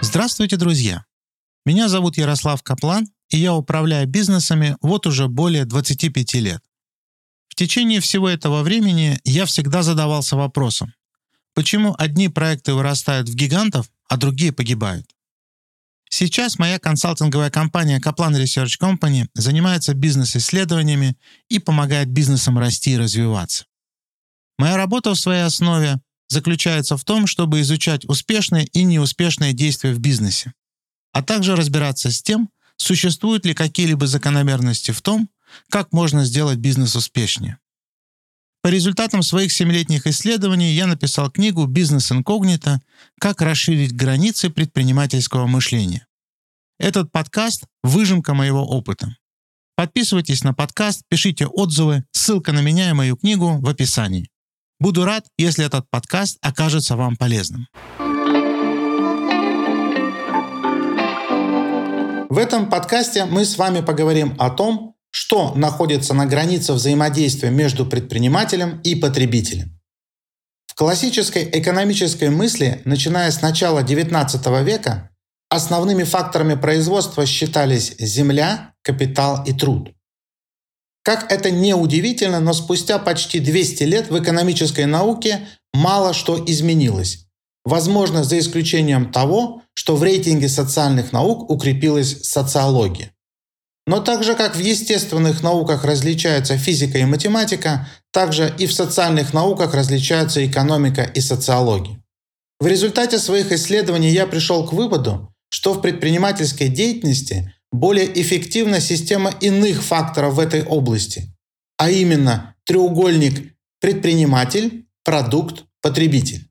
Здравствуйте, друзья! Меня зовут Ярослав Каплан, и я управляю бизнесами вот уже более 25 лет. В течение всего этого времени я всегда задавался вопросом, почему одни проекты вырастают в гигантов, а другие погибают. Сейчас моя консалтинговая компания Kaplan Research Company занимается бизнес-исследованиями и помогает бизнесам расти и развиваться. Моя работа в своей основе заключается в том, чтобы изучать успешные и неуспешные действия в бизнесе, а также разбираться с тем, существуют ли какие-либо закономерности в том, как можно сделать бизнес успешнее. По результатам своих семилетних исследований я написал книгу «Бизнес инкогнито. Как расширить границы предпринимательского мышления». Этот подкаст – выжимка моего опыта. Подписывайтесь на подкаст, пишите отзывы, ссылка на меня и мою книгу в описании. Буду рад, если этот подкаст окажется вам полезным. В этом подкасте мы с вами поговорим о том, что находится на границе взаимодействия между предпринимателем и потребителем. В классической экономической мысли, начиная с начала XIX века, основными факторами производства считались земля, капитал и труд. Как это не удивительно, но спустя почти 200 лет в экономической науке мало что изменилось. Возможно, за исключением того, что в рейтинге социальных наук укрепилась социология. Но так же, как в естественных науках различаются физика и математика, также и в социальных науках различаются экономика и социология. В результате своих исследований я пришел к выводу, что в предпринимательской деятельности более эффективна система иных факторов в этой области, а именно треугольник предприниматель, продукт, потребитель.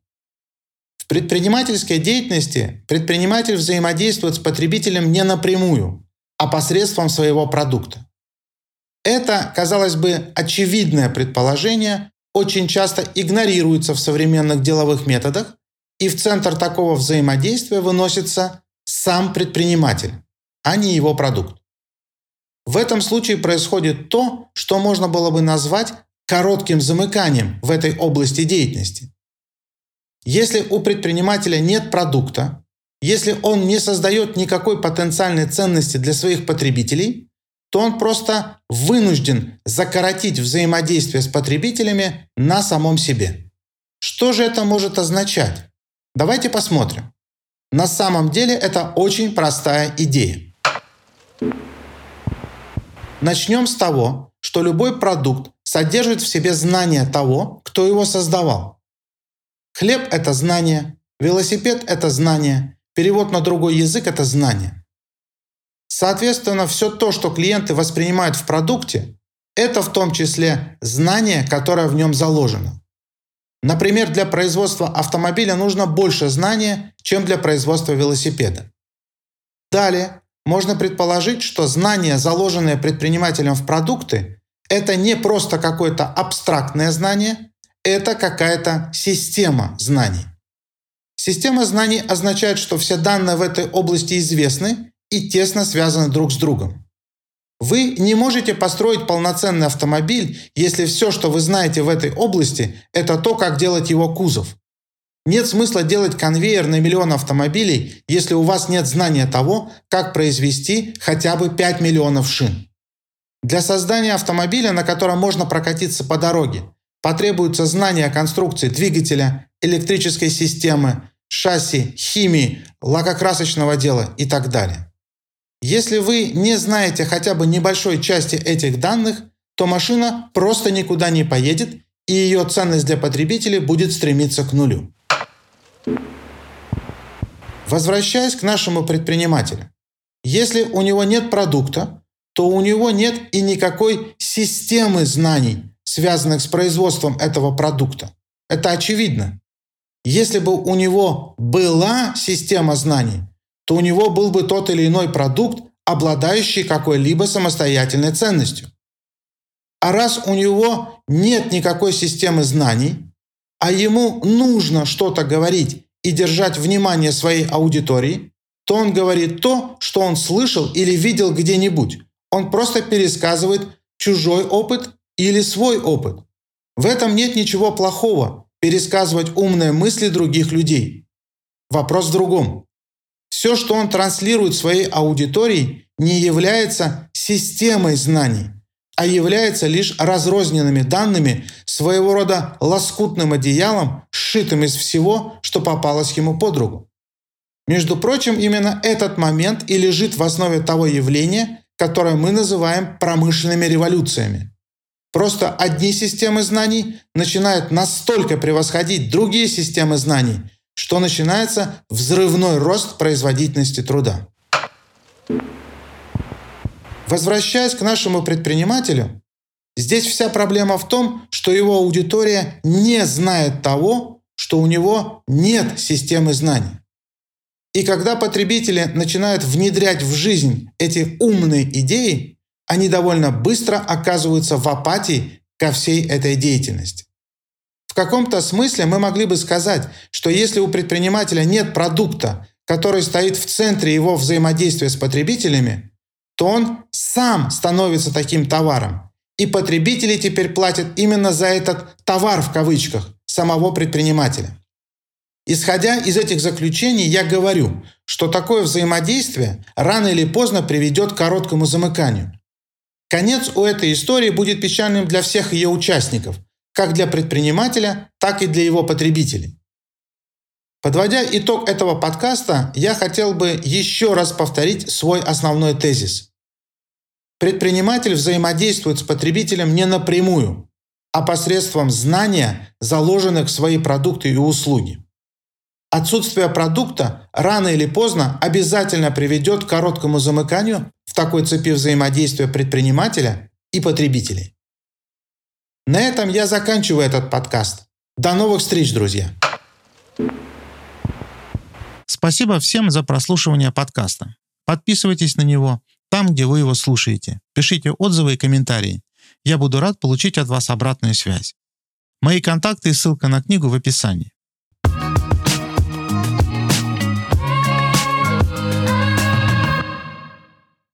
В предпринимательской деятельности предприниматель взаимодействует с потребителем не напрямую, а посредством своего продукта. Это, казалось бы, очевидное предположение очень часто игнорируется в современных деловых методах, и в центр такого взаимодействия выносится сам предприниматель а не его продукт. В этом случае происходит то, что можно было бы назвать коротким замыканием в этой области деятельности. Если у предпринимателя нет продукта, если он не создает никакой потенциальной ценности для своих потребителей, то он просто вынужден закоротить взаимодействие с потребителями на самом себе. Что же это может означать? Давайте посмотрим. На самом деле это очень простая идея. Начнем с того, что любой продукт содержит в себе знание того, кто его создавал. Хлеб – это знание, велосипед – это знание, перевод на другой язык – это знание. Соответственно, все то, что клиенты воспринимают в продукте, это в том числе знание, которое в нем заложено. Например, для производства автомобиля нужно больше знания, чем для производства велосипеда. Далее, можно предположить, что знания, заложенные предпринимателем в продукты, это не просто какое-то абстрактное знание, это какая-то система знаний. Система знаний означает, что все данные в этой области известны и тесно связаны друг с другом. Вы не можете построить полноценный автомобиль, если все, что вы знаете в этой области, это то, как делать его кузов. Нет смысла делать конвейер на миллион автомобилей, если у вас нет знания того, как произвести хотя бы 5 миллионов шин. Для создания автомобиля, на котором можно прокатиться по дороге, потребуется знание о конструкции двигателя, электрической системы, шасси, химии, лакокрасочного дела и так далее. Если вы не знаете хотя бы небольшой части этих данных, то машина просто никуда не поедет, и ее ценность для потребителей будет стремиться к нулю. Возвращаясь к нашему предпринимателю. Если у него нет продукта, то у него нет и никакой системы знаний, связанных с производством этого продукта. Это очевидно. Если бы у него была система знаний, то у него был бы тот или иной продукт, обладающий какой-либо самостоятельной ценностью. А раз у него нет никакой системы знаний, а ему нужно что-то говорить и держать внимание своей аудитории, то он говорит то, что он слышал или видел где-нибудь. Он просто пересказывает чужой опыт или свой опыт. В этом нет ничего плохого – пересказывать умные мысли других людей. Вопрос в другом. Все, что он транслирует своей аудитории, не является системой знаний, а является лишь разрозненными данными, своего рода лоскутным одеялом, сшитым из всего, что попалось ему под руку. Между прочим, именно этот момент и лежит в основе того явления, которое мы называем промышленными революциями. Просто одни системы знаний начинают настолько превосходить другие системы знаний, что начинается взрывной рост производительности труда. Возвращаясь к нашему предпринимателю, здесь вся проблема в том, что его аудитория не знает того, что у него нет системы знаний. И когда потребители начинают внедрять в жизнь эти умные идеи, они довольно быстро оказываются в апатии ко всей этой деятельности. В каком-то смысле мы могли бы сказать, что если у предпринимателя нет продукта, который стоит в центре его взаимодействия с потребителями, то он сам становится таким товаром. И потребители теперь платят именно за этот «товар» в кавычках самого предпринимателя. Исходя из этих заключений, я говорю, что такое взаимодействие рано или поздно приведет к короткому замыканию. Конец у этой истории будет печальным для всех ее участников, как для предпринимателя, так и для его потребителей. Подводя итог этого подкаста, я хотел бы еще раз повторить свой основной тезис – Предприниматель взаимодействует с потребителем не напрямую, а посредством знания, заложенных в свои продукты и услуги. Отсутствие продукта рано или поздно обязательно приведет к короткому замыканию в такой цепи взаимодействия предпринимателя и потребителей. На этом я заканчиваю этот подкаст. До новых встреч, друзья! Спасибо всем за прослушивание подкаста. Подписывайтесь на него, там, где вы его слушаете. Пишите отзывы и комментарии. Я буду рад получить от вас обратную связь. Мои контакты и ссылка на книгу в описании.